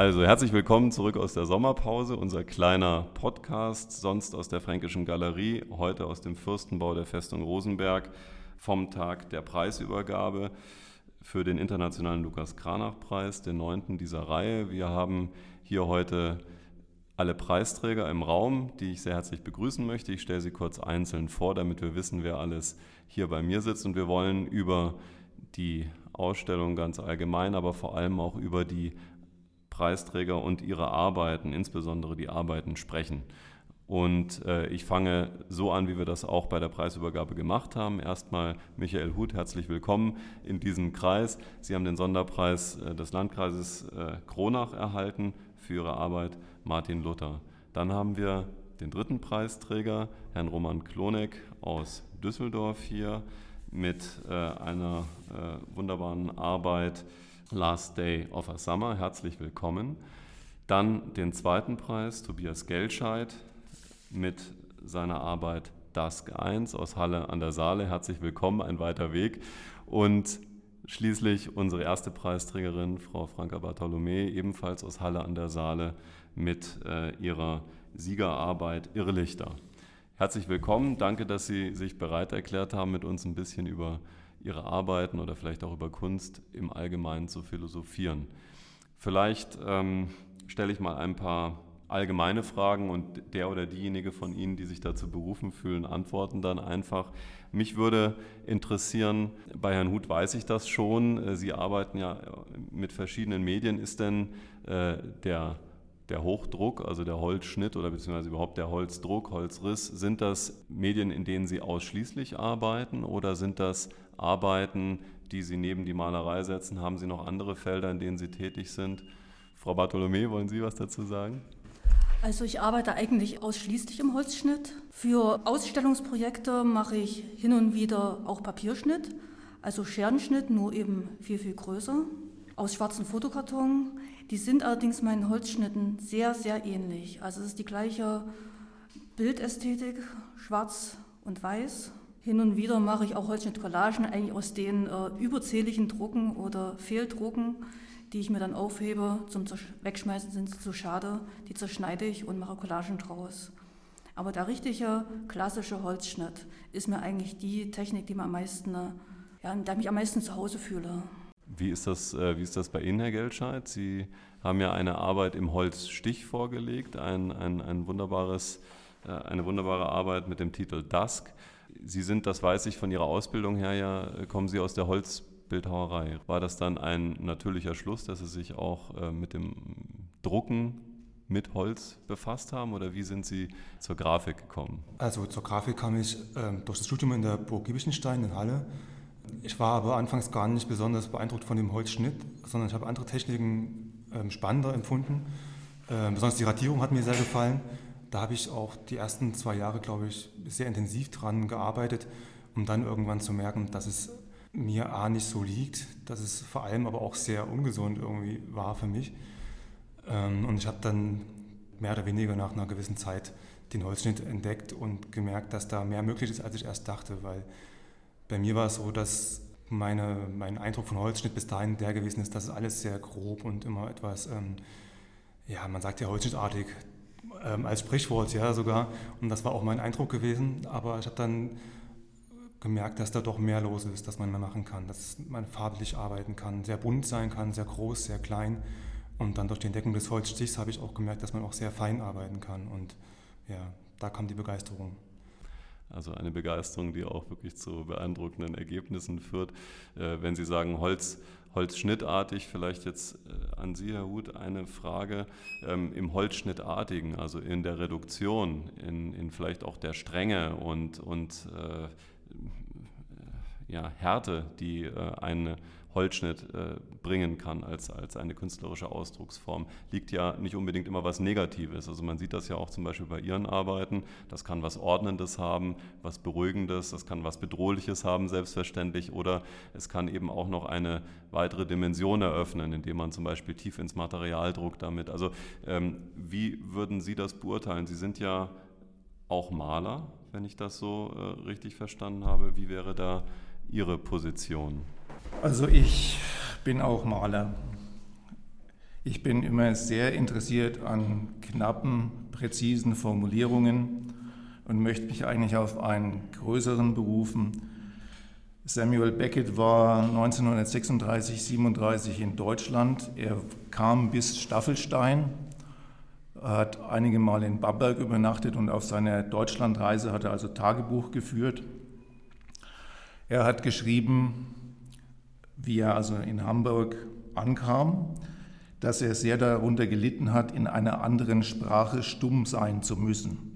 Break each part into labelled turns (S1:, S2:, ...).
S1: Also herzlich willkommen zurück aus der Sommerpause, unser kleiner Podcast, sonst aus der Fränkischen Galerie, heute aus dem Fürstenbau der Festung Rosenberg vom Tag der Preisübergabe für den Internationalen Lukas Kranach-Preis, den neunten dieser Reihe. Wir haben hier heute alle Preisträger im Raum, die ich sehr herzlich begrüßen möchte. Ich stelle sie kurz einzeln vor, damit wir wissen, wer alles hier bei mir sitzt. Und wir wollen über die Ausstellung ganz allgemein, aber vor allem auch über die Preisträger und ihre Arbeiten, insbesondere die Arbeiten, sprechen. Und äh, ich fange so an, wie wir das auch bei der Preisübergabe gemacht haben. Erstmal Michael Huth, herzlich willkommen in diesem Kreis. Sie haben den Sonderpreis äh, des Landkreises äh, Kronach erhalten für Ihre Arbeit, Martin Luther. Dann haben wir den dritten Preisträger, Herrn Roman Klonek aus Düsseldorf hier mit äh, einer äh, wunderbaren Arbeit Last Day of a Summer. Herzlich willkommen. Dann den zweiten Preis, Tobias Geldscheid mit seiner Arbeit Dusk 1 aus Halle an der Saale. Herzlich willkommen, ein weiter Weg. Und schließlich unsere erste Preisträgerin, Frau Franka Bartholomä, ebenfalls aus Halle an der Saale mit äh, ihrer Siegerarbeit Irrlichter. Herzlich willkommen. Danke, dass Sie sich bereit erklärt haben, mit uns ein bisschen über ihre Arbeiten oder vielleicht auch über Kunst im Allgemeinen zu philosophieren. Vielleicht ähm, stelle ich mal ein paar allgemeine Fragen und der oder diejenige von Ihnen, die sich dazu berufen fühlen, antworten dann einfach. Mich würde interessieren, bei Herrn Huth weiß ich das schon, Sie arbeiten ja mit verschiedenen Medien. Ist denn äh, der der Hochdruck, also der Holzschnitt oder beziehungsweise überhaupt der Holzdruck, Holzriss, sind das Medien, in denen Sie ausschließlich arbeiten oder sind das Arbeiten, die Sie neben die Malerei setzen? Haben Sie noch andere Felder, in denen Sie tätig sind? Frau Bartholomä, wollen Sie was dazu sagen?
S2: Also ich arbeite eigentlich ausschließlich im Holzschnitt. Für Ausstellungsprojekte mache ich hin und wieder auch Papierschnitt, also Scherenschnitt, nur eben viel, viel größer, aus schwarzen Fotokarton. Die sind allerdings meinen Holzschnitten sehr, sehr ähnlich. Also es ist die gleiche Bildästhetik, schwarz und weiß. Hin und wieder mache ich auch Holzschnittcollagen, eigentlich aus den äh, überzähligen Drucken oder Fehldrucken, die ich mir dann aufhebe. Zum Wegschmeißen sind sie zu schade. Die zerschneide ich und mache Collagen draus. Aber der richtige klassische Holzschnitt ist mir eigentlich die Technik, die mir am meisten, ja, in der ich mich am meisten zu Hause fühle.
S1: Wie ist das, äh, wie ist das bei Ihnen, Herr Geldscheid? Sie haben ja eine Arbeit im Holzstich vorgelegt, ein, ein, ein wunderbares, äh, eine wunderbare Arbeit mit dem Titel Dusk. Sie sind, das weiß ich von Ihrer Ausbildung her ja, kommen Sie aus der Holzbildhauerei. War das dann ein natürlicher Schluss, dass Sie sich auch äh, mit dem Drucken mit Holz befasst haben oder wie sind Sie zur Grafik gekommen?
S3: Also zur Grafik kam ich äh, durch das Studium in der Burg Giebichenstein in Halle ich war aber anfangs gar nicht besonders beeindruckt von dem Holzschnitt, sondern ich habe andere Techniken ähm, spannender empfunden. Ähm, besonders die Radierung hat mir sehr gefallen. Da habe ich auch die ersten zwei Jahre, glaube ich, sehr intensiv dran gearbeitet, um dann irgendwann zu merken, dass es mir A nicht so liegt, dass es vor allem aber auch sehr ungesund irgendwie war für mich. Ähm, und ich habe dann mehr oder weniger nach einer gewissen Zeit den Holzschnitt entdeckt und gemerkt, dass da mehr möglich ist, als ich erst dachte, weil bei mir war es so, dass meine, mein Eindruck von Holzschnitt bis dahin der gewesen ist, dass es alles sehr grob und immer etwas, ähm, ja, man sagt ja holzschnittartig ähm, als Sprichwort, ja sogar. Und das war auch mein Eindruck gewesen. Aber ich habe dann gemerkt, dass da doch mehr los ist, dass man mehr machen kann, dass man farblich arbeiten kann, sehr bunt sein kann, sehr groß, sehr klein. Und dann durch die Entdeckung des Holzstichs habe ich auch gemerkt, dass man auch sehr fein arbeiten kann. Und ja, da kam die Begeisterung.
S1: Also eine Begeisterung, die auch wirklich zu beeindruckenden Ergebnissen führt. Äh, wenn Sie sagen Holz, Holzschnittartig, vielleicht jetzt äh, an Sie, Herr Huth, eine Frage. Ähm, Im Holzschnittartigen, also in der Reduktion, in, in vielleicht auch der Strenge und, und äh, ja, Härte, die eine Holzschnitt äh, bringen kann als, als eine künstlerische Ausdrucksform, liegt ja nicht unbedingt immer was Negatives. Also man sieht das ja auch zum Beispiel bei Ihren Arbeiten. Das kann was Ordnendes haben, was Beruhigendes, das kann was Bedrohliches haben, selbstverständlich. Oder es kann eben auch noch eine weitere Dimension eröffnen, indem man zum Beispiel tief ins Material druckt damit. Also ähm, wie würden Sie das beurteilen? Sie sind ja auch Maler, wenn ich das so äh, richtig verstanden habe. Wie wäre da Ihre Position?
S4: Also ich bin auch Maler. Ich bin immer sehr interessiert an knappen, präzisen Formulierungen und möchte mich eigentlich auf einen größeren berufen. Samuel Beckett war 1936, 37 in Deutschland. Er kam bis Staffelstein, hat einige Mal in Bamberg übernachtet und auf seiner Deutschlandreise hat er also Tagebuch geführt. Er hat geschrieben, wie er also in Hamburg ankam, dass er sehr darunter gelitten hat, in einer anderen Sprache stumm sein zu müssen.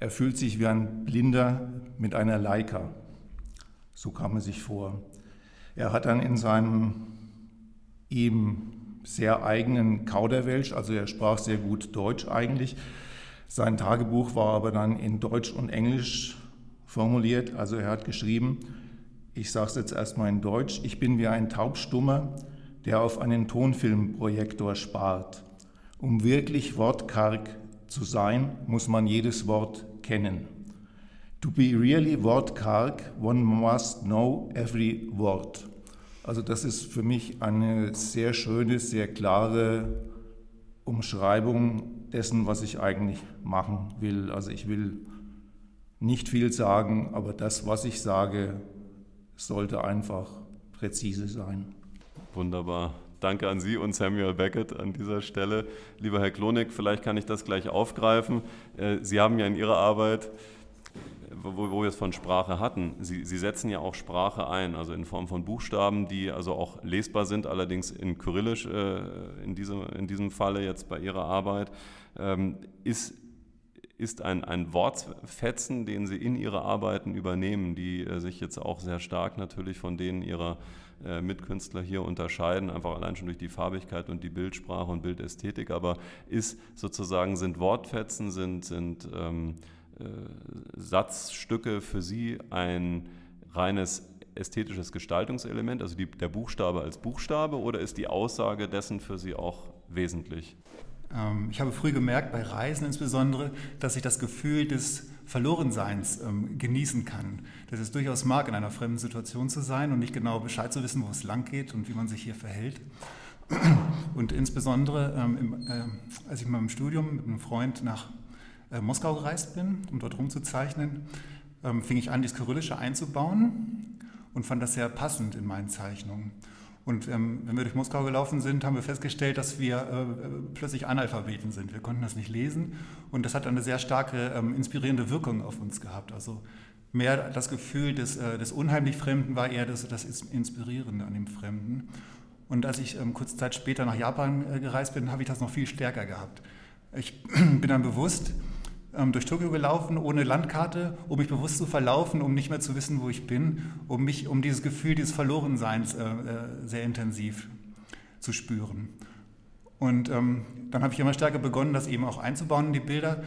S4: Er fühlt sich wie ein Blinder mit einer Leica. So kam er sich vor. Er hat dann in seinem ihm sehr eigenen Kauderwelsch, also er sprach sehr gut Deutsch eigentlich. Sein Tagebuch war aber dann in Deutsch und Englisch formuliert. Also er hat geschrieben, ich sage es jetzt erstmal in Deutsch, ich bin wie ein Taubstummer, der auf einen Tonfilmprojektor spart. Um wirklich wortkarg zu sein, muss man jedes Wort kennen. To be really wortkarg, one must know every word. Also das ist für mich eine sehr schöne, sehr klare Umschreibung dessen, was ich eigentlich machen will. Also ich will nicht viel sagen, aber das, was ich sage, sollte einfach präzise sein.
S1: Wunderbar. Danke an Sie und Samuel Beckett an dieser Stelle. Lieber Herr Klonig, vielleicht kann ich das gleich aufgreifen. Äh, Sie haben ja in Ihrer Arbeit, wo, wo wir es von Sprache hatten, Sie, Sie, setzen ja auch Sprache ein, also in Form von Buchstaben, die also auch lesbar sind, allerdings in Kyrillisch äh, in, diesem, in diesem Falle jetzt bei Ihrer Arbeit. Ähm, ist ist ein, ein Wortfetzen, den Sie in Ihre Arbeiten übernehmen, die äh, sich jetzt auch sehr stark natürlich von denen Ihrer äh, Mitkünstler hier unterscheiden, einfach allein schon durch die Farbigkeit und die Bildsprache und Bildästhetik, aber ist sozusagen, sind Wortfetzen, sind, sind ähm, äh, Satzstücke für Sie ein reines ästhetisches Gestaltungselement, also die, der Buchstabe als Buchstabe, oder ist die Aussage dessen für Sie auch wesentlich?
S5: Ähm, ich habe früh gemerkt, bei Reisen insbesondere, dass ich das Gefühl des Verlorenseins ähm, genießen kann. Dass es durchaus mag, in einer fremden Situation zu sein und nicht genau Bescheid zu wissen, wo es lang geht und wie man sich hier verhält. Und insbesondere, ähm, im, äh, als ich mal im Studium mit einem Freund nach äh, Moskau gereist bin, um dort rumzuzeichnen, ähm, fing ich an, das Kyrillische einzubauen und fand das sehr passend in meinen Zeichnungen. Und ähm, wenn wir durch Moskau gelaufen sind, haben wir festgestellt, dass wir äh, plötzlich Analphabeten sind. Wir konnten das nicht lesen und das hat eine sehr starke ähm, inspirierende Wirkung auf uns gehabt. Also mehr das Gefühl des, äh, des unheimlich Fremden war eher das, das Inspirierende an dem Fremden. Und als ich ähm, kurze Zeit später nach Japan äh, gereist bin, habe ich das noch viel stärker gehabt. Ich bin dann bewusst durch Tokio gelaufen, ohne Landkarte, um mich bewusst zu verlaufen, um nicht mehr zu wissen, wo ich bin, um, mich, um dieses Gefühl dieses Verlorenseins äh, äh, sehr intensiv zu spüren. Und ähm, dann habe ich immer stärker begonnen, das eben auch einzubauen in die Bilder.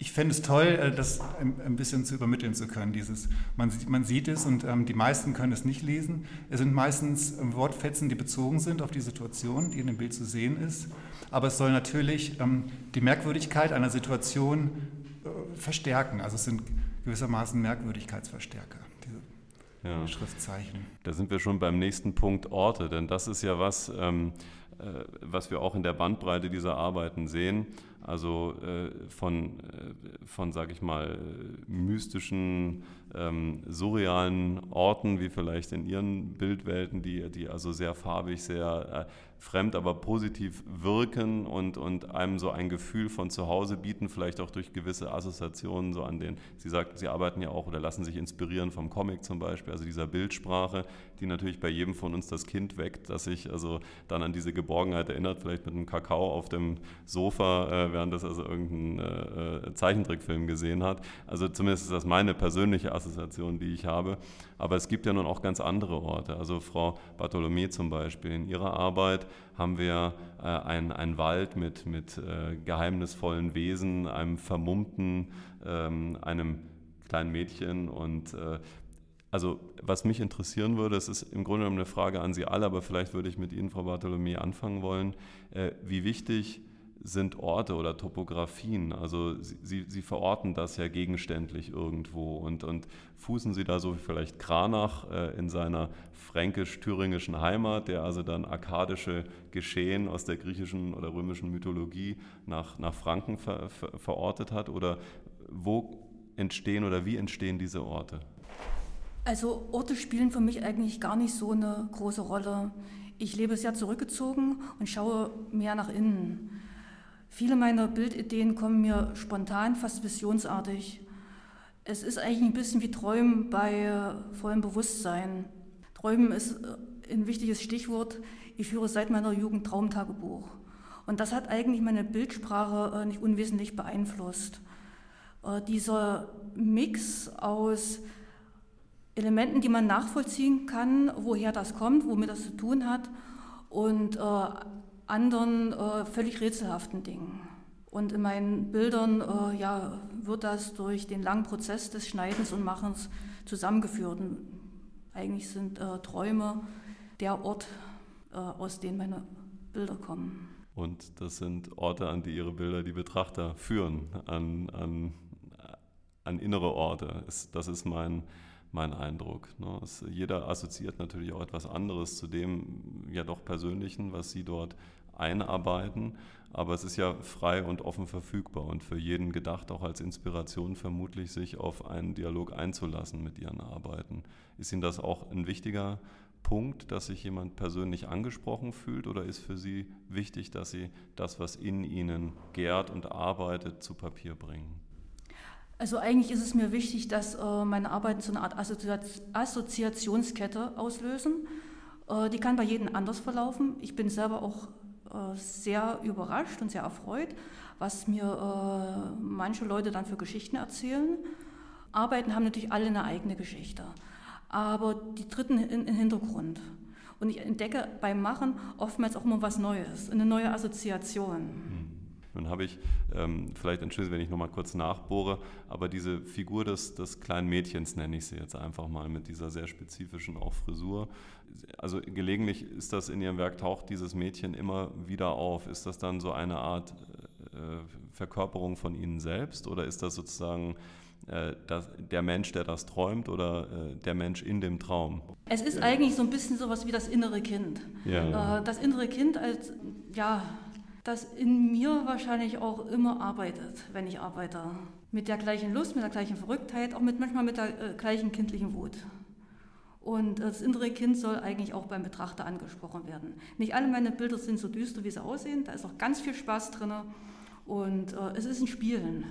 S5: Ich fände es toll, äh, das ein, bisschen zu übermitteln zu können. Dieses, man, man sieht es und ähm, die meisten können es nicht lesen. Es sind meistens ähm, Wortfetzen, die bezogen sind auf die Situation, die in dem Bild zu sehen ist aber es soll natürlich ähm, die Merkwürdigkeit einer Situation äh, verstärken. Also es sind gewissermaßen Merkwürdigkeitsverstärker, diese ja. Schriftzeichen.
S1: Da sind wir schon beim nächsten Punkt Orte, denn das ist ja was, ähm, äh, was wir auch in der Bandbreite dieser Arbeiten sehen. Also äh, von, äh, von sage ich mal, mystischen, ähm, surrealen Orten, wie vielleicht in Ihren Bildwelten, die, die also sehr farbig, sehr äh, fremd, aber positiv wirken und, und einem so ein Gefühl von Zuhause bieten, vielleicht auch durch gewisse Assoziationen so an den, Sie sagt, Sie arbeiten ja auch oder lassen sich inspirieren vom Comic zum Beispiel, also dieser Bildsprache, die natürlich bei jedem von uns das Kind weckt, dass sich also dann an diese Geborgenheit erinnert, vielleicht mit einem Kakao auf dem Sofa, äh, während das also irgendein äh, äh, Zeichentrickfilm gesehen hat. Also zumindest ist das meine persönliche Assoziation, die ich habe. Aber es gibt ja nun auch ganz andere Orte. Also Frau Bartholomä zum Beispiel, in ihrer Arbeit haben wir äh, einen Wald mit, mit äh, geheimnisvollen Wesen, einem vermummten, ähm, einem kleinen Mädchen und äh, also was mich interessieren würde, es ist im Grunde genommen eine Frage an Sie alle, aber vielleicht würde ich mit Ihnen, Frau Bartholomä, anfangen wollen. Äh, wie wichtig sind Orte oder Topografien. Also Sie, Sie, verorten das ja gegenständlich irgendwo und, und fußen Sie da so vielleicht Kranach äh, in seiner fränkisch-thüringischen Heimat, der also dann akkadische Geschehen aus der griechischen oder römischen Mythologie nach, nach Franken ver, ver, verortet hat? Oder wo entstehen oder wie entstehen diese Orte?
S2: Also Orte spielen für mich eigentlich gar nicht so eine große Rolle. Ich lebe sehr zurückgezogen und schaue mehr nach innen. Viele meiner Bildideen kommen mir spontan, fast visionsartig. Es ist eigentlich ein bisschen wie Träumen bei äh, vollem Bewusstsein. Träumen ist äh, ein wichtiges Stichwort. Ich führe seit meiner Jugend Traumtagebuch. Und das hat eigentlich meine Bildsprache äh, nicht unwesentlich beeinflusst. Dieser Mix aus Elementen, die man nachvollziehen kann, woher das kommt, womit das zu tun hat, und anderen äh, völlig rätselhaften Dingen. Und in meinen Bildern äh, ja, wird das durch den langen Prozess des Schneidens und Machens zusammengeführt. Und eigentlich sind äh, Träume der Ort, äh, aus dem meine Bilder kommen.
S1: Und das sind Orte, an die Ihre Bilder die Betrachter führen, an, an, an innere Orte. Das ist mein, mein Eindruck. Ne? Es, jeder assoziiert natürlich auch etwas anderes zu dem ja doch Persönlichen, was Sie dort einarbeiten, aber es ist ja frei und offen verfügbar und für jeden gedacht, auch als Inspiration vermutlich, sich auf einen Dialog einzulassen mit Ihren Arbeiten. Ist Ihnen das auch ein wichtiger Punkt, dass sich jemand persönlich angesprochen fühlt oder ist für Sie wichtig, dass Sie das, was in Ihnen gärt und arbeitet, zu Papier bringen?
S2: Also eigentlich ist es mir wichtig, dass äh, meine Arbeiten so eine Art Assoziationskette auslösen. Äh, die kann bei jedem anders verlaufen. Ich bin selber auch sehr überrascht und sehr erfreut, was mir äh, manche Leute dann für Geschichten erzählen. Arbeiten haben natürlich alle eine eigene Geschichte, aber die treten in den Hintergrund. Und ich entdecke beim Machen oftmals auch immer was Neues, eine neue Assoziation.
S1: Nun habe ich, ähm, vielleicht entschuldigen wenn ich nochmal kurz nachbohre, aber diese Figur des, des kleinen Mädchens nenne ich sie jetzt einfach mal mit dieser sehr spezifischen auch Frisur. Also gelegentlich ist das in Ihrem Werk, taucht dieses Mädchen immer wieder auf. Ist das dann so eine Art äh, Verkörperung von Ihnen selbst oder ist das sozusagen äh, das, der Mensch, der das träumt oder äh, der Mensch in dem Traum?
S2: Es ist eigentlich so ein bisschen sowas wie das innere Kind. Ja. Äh, das innere Kind als, ja, das in mir wahrscheinlich auch immer arbeitet, wenn ich arbeite. Mit der gleichen Lust, mit der gleichen Verrücktheit, auch mit, manchmal mit der äh, gleichen kindlichen Wut. Und das innere Kind soll eigentlich auch beim Betrachter angesprochen werden. Nicht alle meine Bilder sind so düster, wie sie aussehen. Da ist auch ganz viel Spaß drin. Und äh, es ist ein Spielen.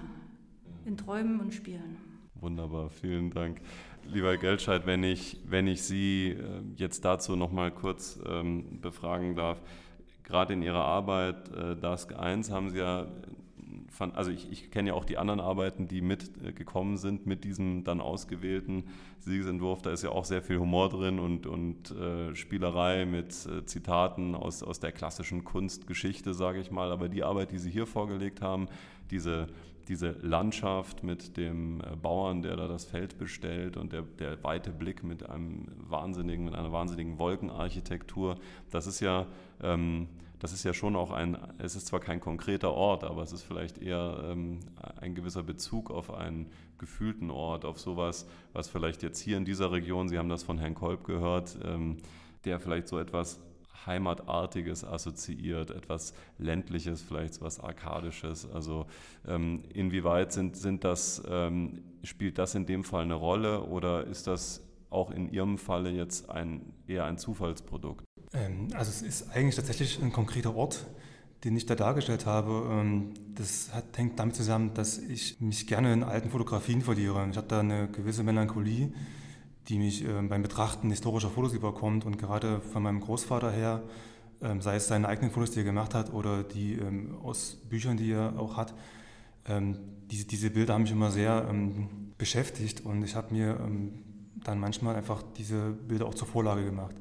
S2: In Träumen und Spielen.
S1: Wunderbar, vielen Dank. Lieber Geldscheid, wenn ich, wenn ich Sie äh, jetzt dazu noch mal kurz ähm, befragen darf gerade in Ihrer Arbeit äh, DASK 1 haben Sie ja, also ich, ich kenne ja auch die anderen Arbeiten, die mitgekommen äh, sind mit diesem dann ausgewählten Siegesentwurf. Da ist ja auch sehr viel Humor drin und, und äh, Spielerei mit äh, Zitaten aus, aus der klassischen Kunstgeschichte, sage ich mal. Aber die Arbeit, die Sie hier vorgelegt haben, diese diese Landschaft mit dem äh, Bauern, der da das Feld bestellt und der, der weite Blick mit einem wahnsinnigen, mit einer wahnsinnigen Wolkenarchitektur, das ist ja, ähm, das ist ja schon auch ein, es ist zwar kein konkreter Ort, aber es ist vielleicht eher ähm, ein gewisser Bezug auf einen gefühlten Ort, auf sowas, was vielleicht jetzt hier in dieser Region, Sie haben das von Herrn Kolb gehört, ähm, der vielleicht so etwas Heimatartiges assoziiert, etwas Ländliches, vielleicht was Arkadisches. Also ähm, inwieweit sind, sind das, ähm, spielt das in dem Fall eine Rolle oder ist das auch in Ihrem Falle jetzt ein, eher ein Zufallsprodukt?
S3: Ähm, also es ist eigentlich tatsächlich ein konkreter Ort, den ich da dargestellt habe. Ähm, das hat, hängt damit zusammen, dass ich mich gerne in alten Fotografien verliere. Ich habe da eine gewisse Melancholie die mich äh, beim Betrachten historischer Fotos überkommt und gerade von meinem Großvater her, ähm, sei es seine eigenen Fotos, die er gemacht hat oder die ähm, aus Büchern, die er auch hat, ähm, diese, diese Bilder haben mich immer sehr ähm, beschäftigt und ich habe mir ähm, dann manchmal einfach diese Bilder auch zur Vorlage gemacht.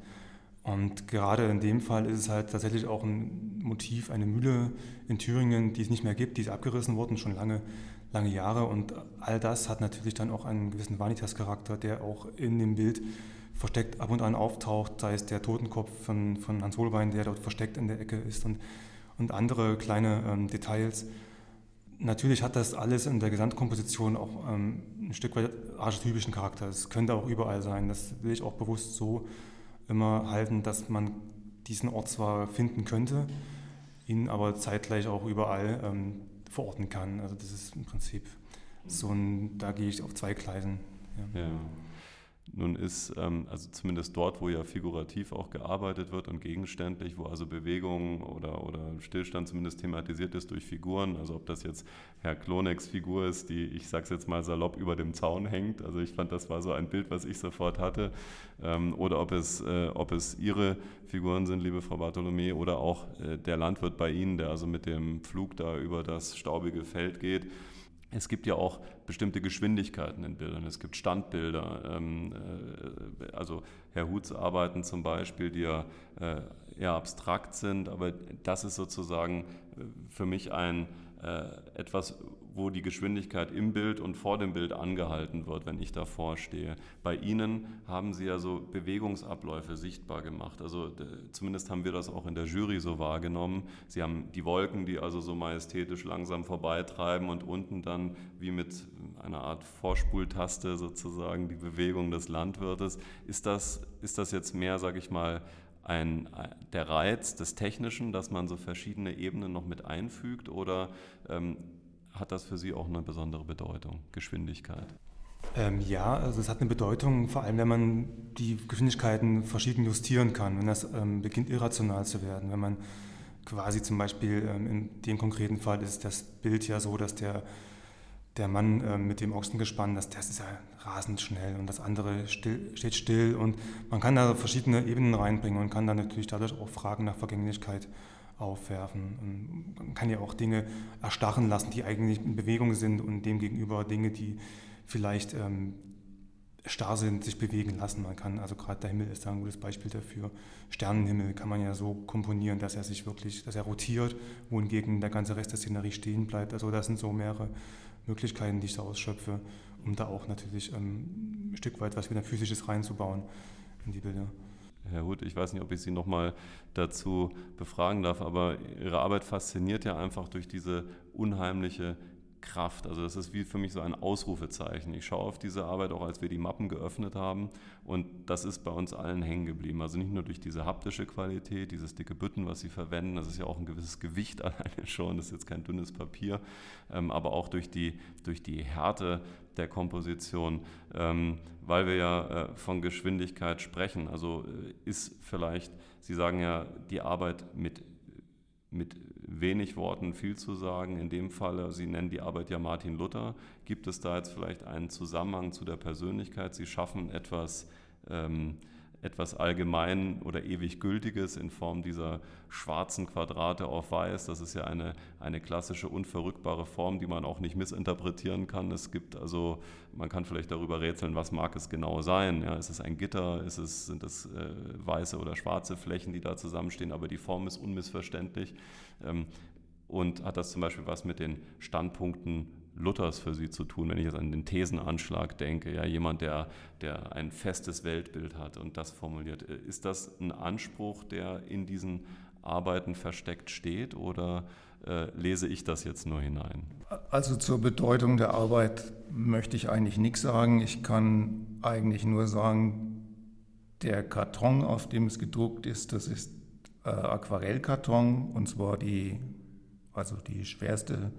S3: Und gerade in dem Fall ist es halt tatsächlich auch ein Motiv, eine Mühle in Thüringen, die es nicht mehr gibt, die ist abgerissen worden, schon lange lange Jahre und all das hat natürlich dann auch einen gewissen Vanitas-Charakter, der auch in dem Bild versteckt ab und an auftaucht, sei es der Totenkopf von, von Hans Holbein, der dort versteckt in der Ecke ist und, und andere kleine ähm, Details. Natürlich hat das alles in der Gesamtkomposition auch ähm, ein Stück weit archetypischen Charakter. Es könnte auch überall sein. Das will ich auch bewusst so immer halten, dass man diesen Ort zwar finden könnte, ihn aber zeitgleich auch überall ähm, verorten kann. Also das ist im Prinzip so ein, da gehe ich auf zwei Gleisen.
S1: Ja. ja. Nun ist, ähm, also zumindest dort, wo ja figurativ auch gearbeitet wird und gegenständlich, wo also Bewegung oder, oder Stillstand zumindest thematisiert ist durch Figuren, also ob das jetzt Herr Kloneks Figur ist, die, ich sag's jetzt mal salopp, über dem Zaun hängt, also ich fand, das war so ein Bild, was ich sofort hatte, ähm, oder ob es, äh, ob es Ihre Figuren sind, liebe Frau Bartholomä, oder auch äh, der Landwirt bei Ihnen, der also mit dem Flug da über das staubige Feld geht. Es gibt ja auch bestimmte Geschwindigkeiten in Bildern. Es gibt Standbilder. Ähm, äh, also Herr Huths Arbeiten zum Beispiel, die ja äh, eher abstrakt sind, aber das ist sozusagen äh, für mich ein etwas, wo die Geschwindigkeit im Bild und vor dem Bild angehalten wird, wenn ich davor stehe. Bei Ihnen haben Sie ja so Bewegungsabläufe sichtbar gemacht. Also zumindest haben wir das auch in der Jury so wahrgenommen. Sie haben die Wolken, die also so majestätisch langsam vorbeitreiben und unten dann wie mit einer Art Vorspultaste sozusagen die Bewegung des Landwirtes. Ist das, ist das jetzt mehr, sage ich mal, ein, der Reiz des Technischen, dass man so verschiedene Ebenen noch mit einfügt oder ähm, hat das für Sie auch eine besondere Bedeutung, Geschwindigkeit?
S3: Ähm, ja, also es hat eine Bedeutung, vor allem wenn man die Geschwindigkeiten verschieden justieren kann, wenn das ähm, beginnt irrational zu werden. Wenn man quasi zum Beispiel ähm, in dem konkreten Fall ist das Bild ja so, dass der, der Mann ähm, mit dem Ochsengespann, das, das ist ja rasend schnell und das andere still, steht still und man kann da verschiedene Ebenen reinbringen und kann dann natürlich dadurch auch Fragen nach Vergänglichkeit aufwerfen. Und man kann ja auch Dinge erstarren lassen, die eigentlich in Bewegung sind und demgegenüber Dinge, die vielleicht ähm, starr sind, sich bewegen lassen. Man kann, also gerade der Himmel ist da ein gutes Beispiel dafür. Sternenhimmel kann man ja so komponieren, dass er sich wirklich, dass er rotiert, wohingegen der ganze Rest der Szenerie stehen bleibt. Also das sind so mehrere Möglichkeiten, die ich da ausschöpfe, um da auch natürlich ähm, ein Stück weit was wieder Physisches reinzubauen in die Bilder.
S1: Herr Huth, ich weiß nicht, ob ich Sie noch mal dazu befragen darf, aber Ihre Arbeit fasziniert ja einfach durch diese unheimliche Kraft. Also das ist wie für mich so ein Ausrufezeichen. Ich schaue auf diese Arbeit auch, als wir die Mappen geöffnet haben und das ist bei uns allen hängen geblieben. Also nicht nur durch diese haptische Qualität, dieses dicke Bütten, was Sie verwenden, das ist ja auch ein gewisses Gewicht alleine schon, das ist jetzt kein dünnes Papier, ähm, aber auch durch die, durch die Härte der Komposition, ähm, weil wir ja äh, von Geschwindigkeit sprechen. Also äh, ist vielleicht, Sie sagen ja, die Arbeit mit, mit wenig Worten viel zu sagen. In dem Fall, Sie nennen die Arbeit ja Martin Luther. Gibt es da jetzt vielleicht einen Zusammenhang zu der Persönlichkeit? Sie schaffen etwas. Ähm, etwas allgemein oder ewig gültiges in Form dieser schwarzen Quadrate auf weiß. Das ist ja eine, eine klassische, unverrückbare Form, die man auch nicht missinterpretieren kann. Es gibt also, man kann vielleicht darüber rätseln, was mag es genau sein. Ja, ist es ein Gitter, ist es, sind es äh, weiße oder schwarze Flächen, die da zusammenstehen, aber die Form ist unmissverständlich. Ähm, und hat das zum Beispiel was mit den Standpunkten Luthers für sie zu tun, wenn ich jetzt an den Thesenanschlag denke, ja, jemand, der, der ein festes Weltbild hat und das formuliert. Ist das ein Anspruch, der in diesen Arbeiten versteckt steht oder äh, lese ich das jetzt nur hinein?
S4: Also zur Bedeutung der Arbeit möchte ich eigentlich nichts sagen. Ich kann eigentlich nur sagen, der Karton, auf dem es gedruckt ist, das ist äh, Aquarellkarton und zwar die, also die schwerste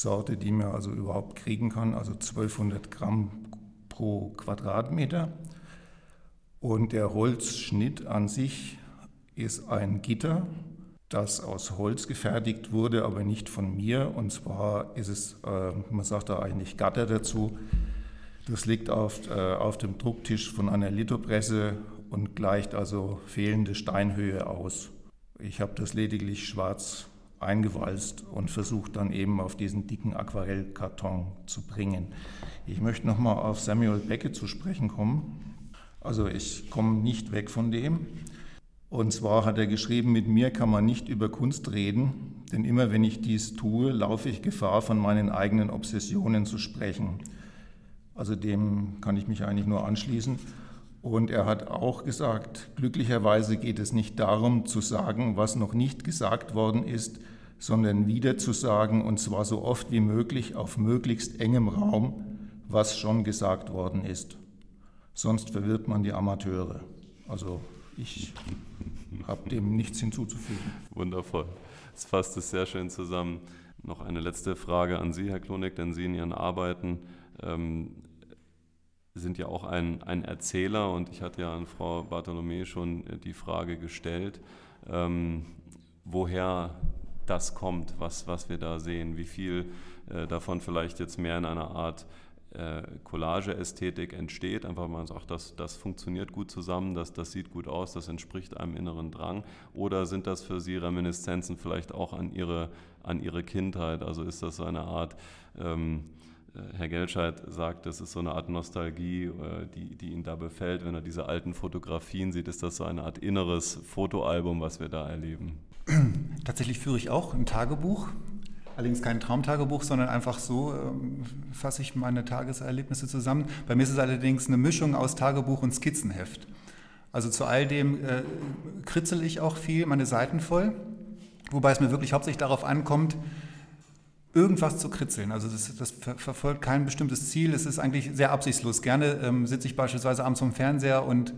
S4: Sorte, die man also überhaupt kriegen kann, also 1200 Gramm pro Quadratmeter. Und der Holzschnitt an sich ist ein Gitter, das aus Holz gefertigt wurde, aber nicht von mir. Und zwar ist es, äh, man sagt da eigentlich Gatter dazu. Das liegt auf, äh, auf dem Drucktisch von einer Lithopresse und gleicht also fehlende Steinhöhe aus. Ich habe das lediglich schwarz eingewalzt und versucht dann eben auf diesen dicken Aquarellkarton zu bringen. Ich möchte nochmal auf Samuel Beckett zu sprechen kommen. Also ich komme nicht weg von dem. Und zwar hat er geschrieben, mit mir kann man nicht über Kunst reden, denn immer wenn ich dies tue, laufe ich Gefahr, von meinen eigenen Obsessionen zu sprechen. Also dem kann ich mich eigentlich nur anschließen. Und er hat auch gesagt, glücklicherweise geht es nicht darum zu sagen, was noch nicht gesagt worden ist, sondern wieder zu sagen, und zwar so oft wie möglich auf möglichst engem Raum, was schon gesagt worden ist. Sonst verwirrt man die Amateure. Also ich habe dem nichts hinzuzufügen.
S1: Wundervoll. Das fasst es sehr schön zusammen. Noch eine letzte Frage an Sie, Herr Klonig, denn Sie in Ihren Arbeiten ähm, sind ja auch ein, ein Erzähler und ich hatte ja an Frau Bartholomä schon äh, die Frage gestellt, ähm, woher das kommt, was, was wir da sehen, wie viel äh, davon vielleicht jetzt mehr in einer Art äh, Collage-Ästhetik entsteht, einfach man sagt, das, das funktioniert gut zusammen, das, das sieht gut aus, das entspricht einem inneren Drang, oder sind das für Sie Reminiszenzen vielleicht auch an Ihre, an Ihre Kindheit, also ist das so eine Art... Ähm, Herr Gelscheid sagt, das ist so eine Art Nostalgie, äh, die, die ihn da befällt, wenn er diese alten Fotografien sieht. Ist das so eine Art inneres Fotoalbum, was wir da erleben?
S5: Tatsächlich führe ich auch ein Tagebuch. Allerdings kein Traumtagebuch, sondern einfach so ähm, fasse ich meine Tageserlebnisse zusammen. Bei mir ist es allerdings eine Mischung aus Tagebuch und Skizzenheft. Also zu all dem äh, kritzel ich auch viel, meine Seiten voll, wobei es mir wirklich hauptsächlich darauf ankommt, irgendwas zu kritzeln. Also das, das verfolgt kein bestimmtes Ziel. Es ist eigentlich sehr absichtslos. Gerne ähm, sitze ich beispielsweise abends vom Fernseher und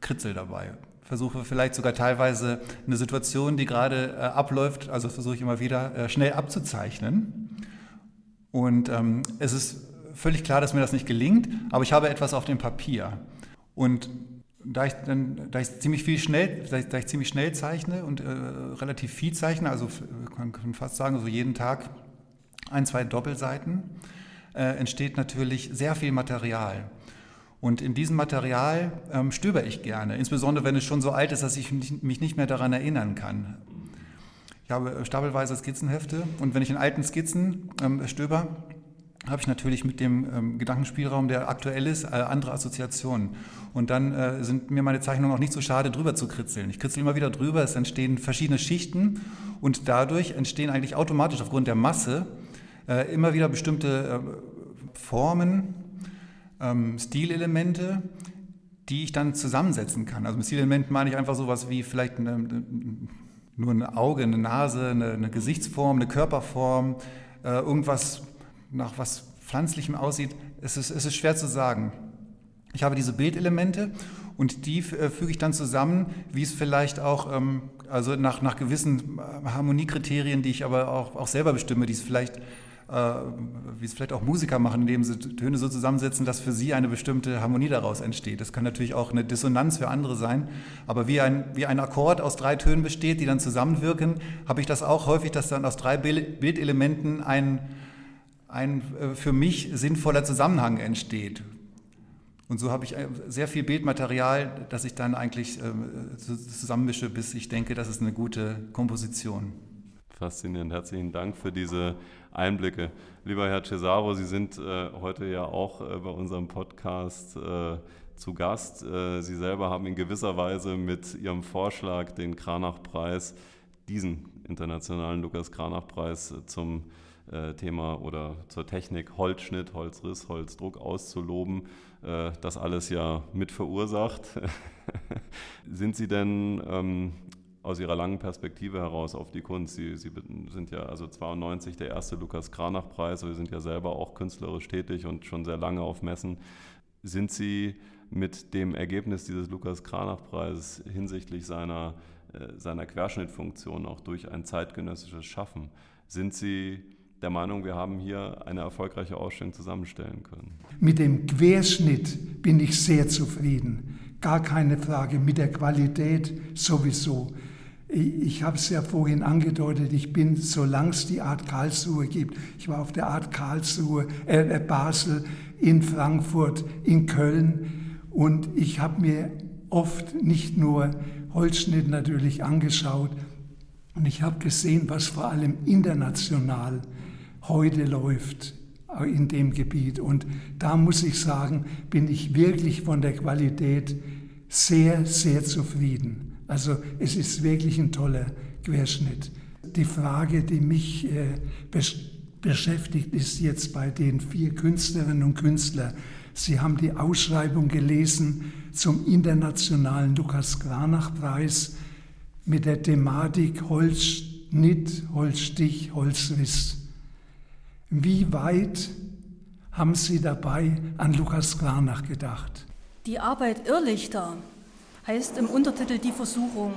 S5: kritzel dabei. Versuche vielleicht sogar teilweise eine Situation, die gerade äh, abläuft, also versuche ich immer wieder äh, schnell abzuzeichnen. Und ähm, es ist völlig klar, dass mir das nicht gelingt, aber ich habe etwas auf dem Papier. Und da ich, dann, da ich ziemlich viel schnell, da ich, da ich ziemlich schnell zeichne und äh, relativ viel zeichne, also man kann fast sagen, so jeden Tag ein, zwei Doppelseiten, äh, entsteht natürlich sehr viel Material. Und in diesem Material ähm, stöber ich gerne, insbesondere wenn es schon so alt ist, dass ich mich nicht mehr daran erinnern kann. Ich habe stapelweise Skizzenhefte und wenn ich in alten Skizzen ähm, stöber, habe ich natürlich mit dem ähm, Gedankenspielraum, der aktuell ist, äh, andere Assoziationen. Und dann äh, sind mir meine Zeichnungen auch nicht so schade, drüber zu kritzeln. Ich kritzel immer wieder drüber, es entstehen verschiedene Schichten und dadurch entstehen eigentlich automatisch aufgrund der Masse äh, immer wieder bestimmte äh, Formen, ähm, Stilelemente, die ich dann zusammensetzen kann. Also mit Stilelementen meine ich einfach sowas wie vielleicht eine, nur ein Auge, eine Nase, eine, eine Gesichtsform, eine Körperform, äh, irgendwas nach was Pflanzlichem aussieht. Es ist, es ist schwer zu sagen. Ich habe diese Bildelemente und die äh, füge ich dann zusammen, wie es vielleicht auch, ähm, also nach, nach gewissen Harmoniekriterien, die ich aber auch, auch selber bestimme, die es vielleicht äh, wie es vielleicht auch Musiker machen, indem sie Töne so zusammensetzen, dass für sie eine bestimmte Harmonie daraus entsteht. Das kann natürlich auch eine Dissonanz für andere sein, aber wie ein, wie ein Akkord aus drei Tönen besteht, die dann zusammenwirken, habe ich das auch häufig, dass dann aus drei Bildelementen ein, ein äh, für mich sinnvoller Zusammenhang entsteht. Und so habe ich äh, sehr viel Bildmaterial, das ich dann eigentlich zusammenmische, bis ich denke, das ist eine gute Komposition.
S1: Faszinierend. Herzlichen Dank für diese Einblicke. Lieber Herr Cesaro, Sie sind äh, heute ja auch äh, bei unserem Podcast äh, zu Gast. Äh, Sie selber haben in gewisser Weise mit Ihrem Vorschlag den Kranach-Preis, diesen internationalen Lukas Kranach-Preis äh, zum äh, Thema oder zur Technik Holzschnitt, Holzriss, Holzdruck auszuloben, das alles ja mit verursacht. sind Sie denn ähm, aus Ihrer langen Perspektive heraus auf die Kunst. Sie, Sie sind ja also 92 der erste Lukas Kranach-Preis, Sie sind ja selber auch künstlerisch tätig und schon sehr lange auf Messen. Sind Sie mit dem Ergebnis dieses Lukas Kranach-Preises hinsichtlich seiner, äh, seiner Querschnittfunktion auch durch ein zeitgenössisches Schaffen, sind Sie der Meinung, wir haben hier eine erfolgreiche Ausstellung zusammenstellen können?
S6: Mit dem Querschnitt bin ich sehr zufrieden. Gar keine Frage. Mit der Qualität sowieso. Ich habe es ja vorhin angedeutet, ich bin, solange es die Art Karlsruhe gibt, ich war auf der Art Karlsruhe, äh, äh Basel, in Frankfurt, in Köln und ich habe mir oft nicht nur Holzschnitt natürlich angeschaut und ich habe gesehen, was vor allem international heute läuft in dem Gebiet. Und da muss ich sagen, bin ich wirklich von der Qualität sehr, sehr zufrieden. Also es ist wirklich ein toller Querschnitt. Die Frage, die mich äh, beschäftigt, ist jetzt bei den vier Künstlerinnen und Künstlern, Sie haben die Ausschreibung gelesen zum internationalen Lukas Kranach-Preis mit der Thematik Holzschnitt, Holzstich, Holzriss. Wie weit haben Sie dabei an Lukas Kranach gedacht?
S2: Die Arbeit Irrlichter heißt im Untertitel Die Versuchung.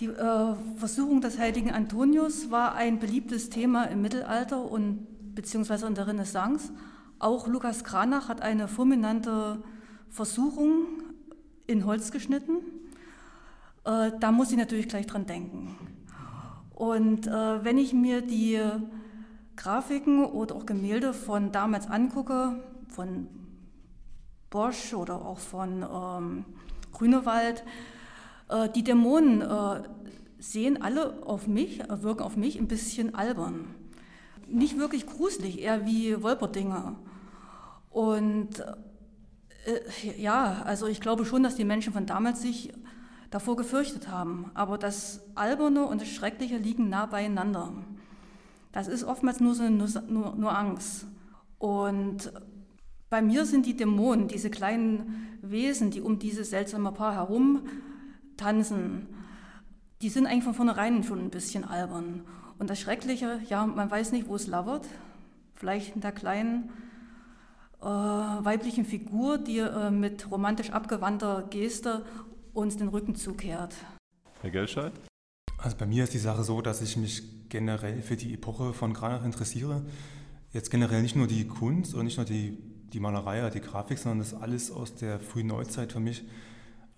S2: Die äh, Versuchung des heiligen Antonius war ein beliebtes Thema im Mittelalter und beziehungsweise in der Renaissance. Auch Lukas Kranach hat eine fulminante Versuchung in Holz geschnitten. Äh, da muss ich natürlich gleich dran denken. Und äh, wenn ich mir die Grafiken oder auch Gemälde von damals angucke, von Bosch oder auch von ähm, Grünewald, äh, die Dämonen äh, sehen alle auf mich, äh, wirken auf mich ein bisschen albern. Nicht wirklich gruselig, eher wie Wolperdinger. Und äh, ja, also ich glaube schon, dass die Menschen von damals sich davor gefürchtet haben. Aber das Alberne und das Schreckliche liegen nah beieinander. Das ist oftmals nur so nur, nur Angst. Und bei mir sind die Dämonen, diese kleinen Wesen, die um dieses seltsame Paar herum tanzen, die sind eigentlich von vornherein schon ein bisschen albern. Und das Schreckliche, ja, man weiß nicht, wo es lauert. Vielleicht in der kleinen äh, weiblichen Figur, die äh, mit romantisch abgewandter Geste uns den Rücken zukehrt.
S1: Herr Gelscheid?
S3: Also bei mir ist die Sache so, dass ich mich generell für die Epoche von Granach interessiere. Jetzt generell nicht nur die Kunst und nicht nur die, die Malerei, die Grafik, sondern das alles aus der frühen Neuzeit für mich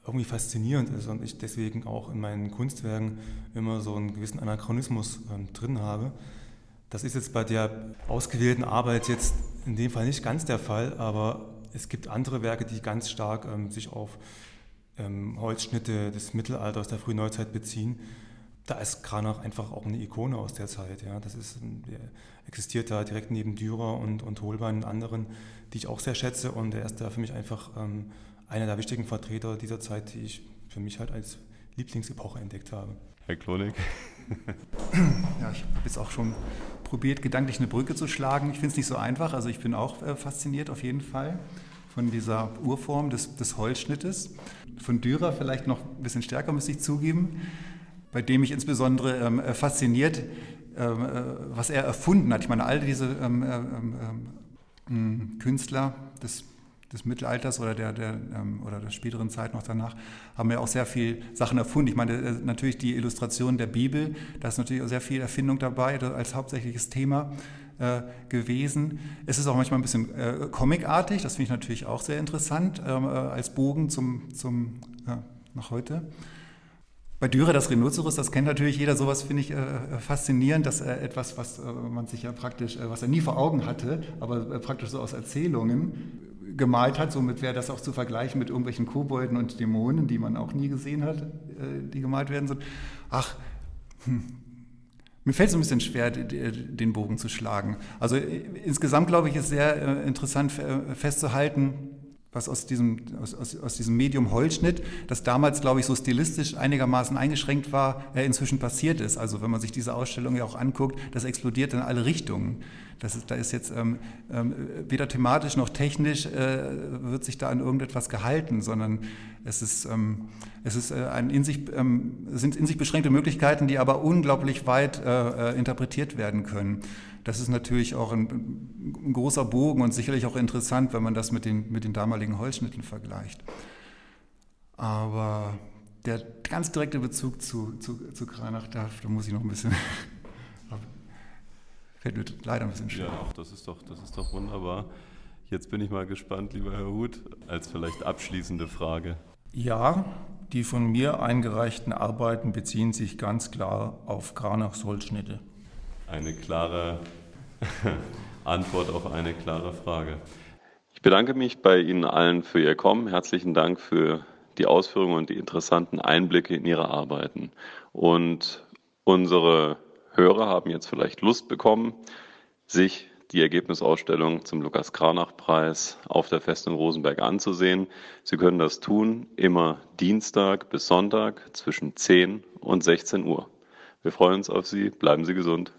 S3: irgendwie faszinierend ist und ich deswegen auch in meinen Kunstwerken immer so einen gewissen Anachronismus ähm, drin habe. Das ist jetzt bei der ausgewählten Arbeit jetzt in dem Fall nicht ganz der Fall, aber es gibt andere Werke, die ganz stark ähm, sich auf ähm, Holzschnitte des Mittelalters, der frühen Neuzeit beziehen. Da ist Kranach einfach auch eine Ikone aus der Zeit. Ja. Das ist, existiert da direkt neben Dürer und, und Holbein und anderen, die ich auch sehr schätze. Und er ist da für mich einfach ähm, einer der wichtigen Vertreter dieser Zeit, die ich für mich halt als Lieblingsepoche entdeckt habe.
S1: Herr Klonig.
S5: ja, ich habe jetzt auch schon probiert, gedanklich eine Brücke zu schlagen. Ich finde es nicht so einfach. Also ich bin auch äh, fasziniert auf jeden Fall von dieser Urform des, des Holzschnittes. Von Dürer vielleicht noch ein bisschen stärker, muss ich zugeben, bei dem mich insbesondere ähm, äh, fasziniert, ähm, äh, was er erfunden hat. Ich meine, all diese ähm, äh, ähm, ähm Künstler des des Mittelalters oder der, der, ähm, oder der späteren Zeit noch danach, haben ja auch sehr viel Sachen erfunden. Ich meine, äh, natürlich die Illustration der Bibel, da ist natürlich auch sehr viel Erfindung dabei als hauptsächliches Thema äh, gewesen. Es ist auch manchmal ein bisschen äh, comicartig, das finde ich natürlich auch sehr interessant, äh, als Bogen zum, zum ja, nach heute. Bei Dürer das Rhinoceros, das kennt natürlich jeder, sowas finde ich äh, äh faszinierend, dass äh, etwas, was äh, man sich ja praktisch, äh, was er nie vor Augen hatte, aber praktisch so aus Erzählungen gemalt hat. Somit wäre das auch zu vergleichen mit irgendwelchen Kobolden und Dämonen, die man auch nie gesehen hat, äh, die gemalt werden sollen. Ach, hm. Mir fällt es ein bisschen schwer, den Bogen zu schlagen. Also äh, insgesamt glaube ich, ist sehr äh, interessant festzuhalten, was aus diesem, aus, aus, aus diesem Medium Holzschnitt, das damals, glaube ich, so stilistisch einigermaßen eingeschränkt war, äh, inzwischen passiert ist. Also wenn man sich diese Ausstellung ja auch anguckt, das explodiert in alle Richtungen. Das ist, da ist jetzt ähm, ähm, weder thematisch noch technisch äh, wird sich da an irgendetwas gehalten, sondern es ist, ähm, es ist äh, ein in sich, ähm, sind in sich beschränkte Möglichkeiten, die aber unglaublich weit äh, äh interpretiert werden können. Das ist natürlich auch ein, ein, großer Bogen und sicherlich auch interessant, wenn man das mit den, mit den damaligen Holzschnitten vergleicht. Aber der ganz direkte Bezug zu, zu, zu Kranach, da, da muss ich noch ein bisschen, fällt mir leider ein bisschen schwer.
S1: Ja, auch das ist doch, das ist doch wunderbar. Jetzt bin ich mal gespannt, lieber Herr Huth, als vielleicht abschließende Frage.
S4: Ja, die von mir eingereichten Arbeiten beziehen sich ganz klar auf Kranachs Holzschnitte
S1: eine klare Antwort auf eine klare Frage. Ich bedanke mich bei Ihnen allen für Ihr Kommen. Herzlichen Dank für die Ausführungen und die interessanten Einblicke in Ihre Arbeiten. Und unsere Hörer haben jetzt vielleicht Lust bekommen, sich die Ergebnisausstellung zum Lukas Kranach-Preis auf der Festung Rosenberg anzusehen. Sie können das tun immer Dienstag bis Sonntag zwischen 10 und 16 Uhr. Wir freuen uns auf Sie. Bleiben Sie gesund.